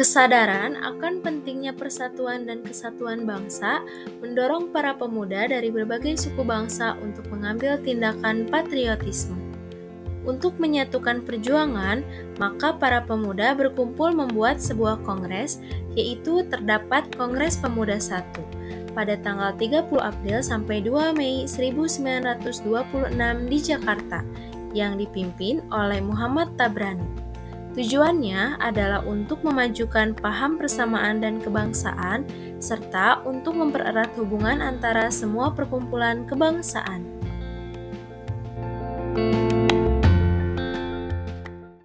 Kesadaran akan pentingnya persatuan dan kesatuan bangsa mendorong para pemuda dari berbagai suku bangsa untuk mengambil tindakan patriotisme. Untuk menyatukan perjuangan, maka para pemuda berkumpul membuat sebuah kongres, yaitu terdapat Kongres Pemuda 1 pada tanggal 30 April sampai 2 Mei 1926 di Jakarta yang dipimpin oleh Muhammad Tabrani. Tujuannya adalah untuk memajukan paham persamaan dan kebangsaan serta untuk mempererat hubungan antara semua perkumpulan kebangsaan.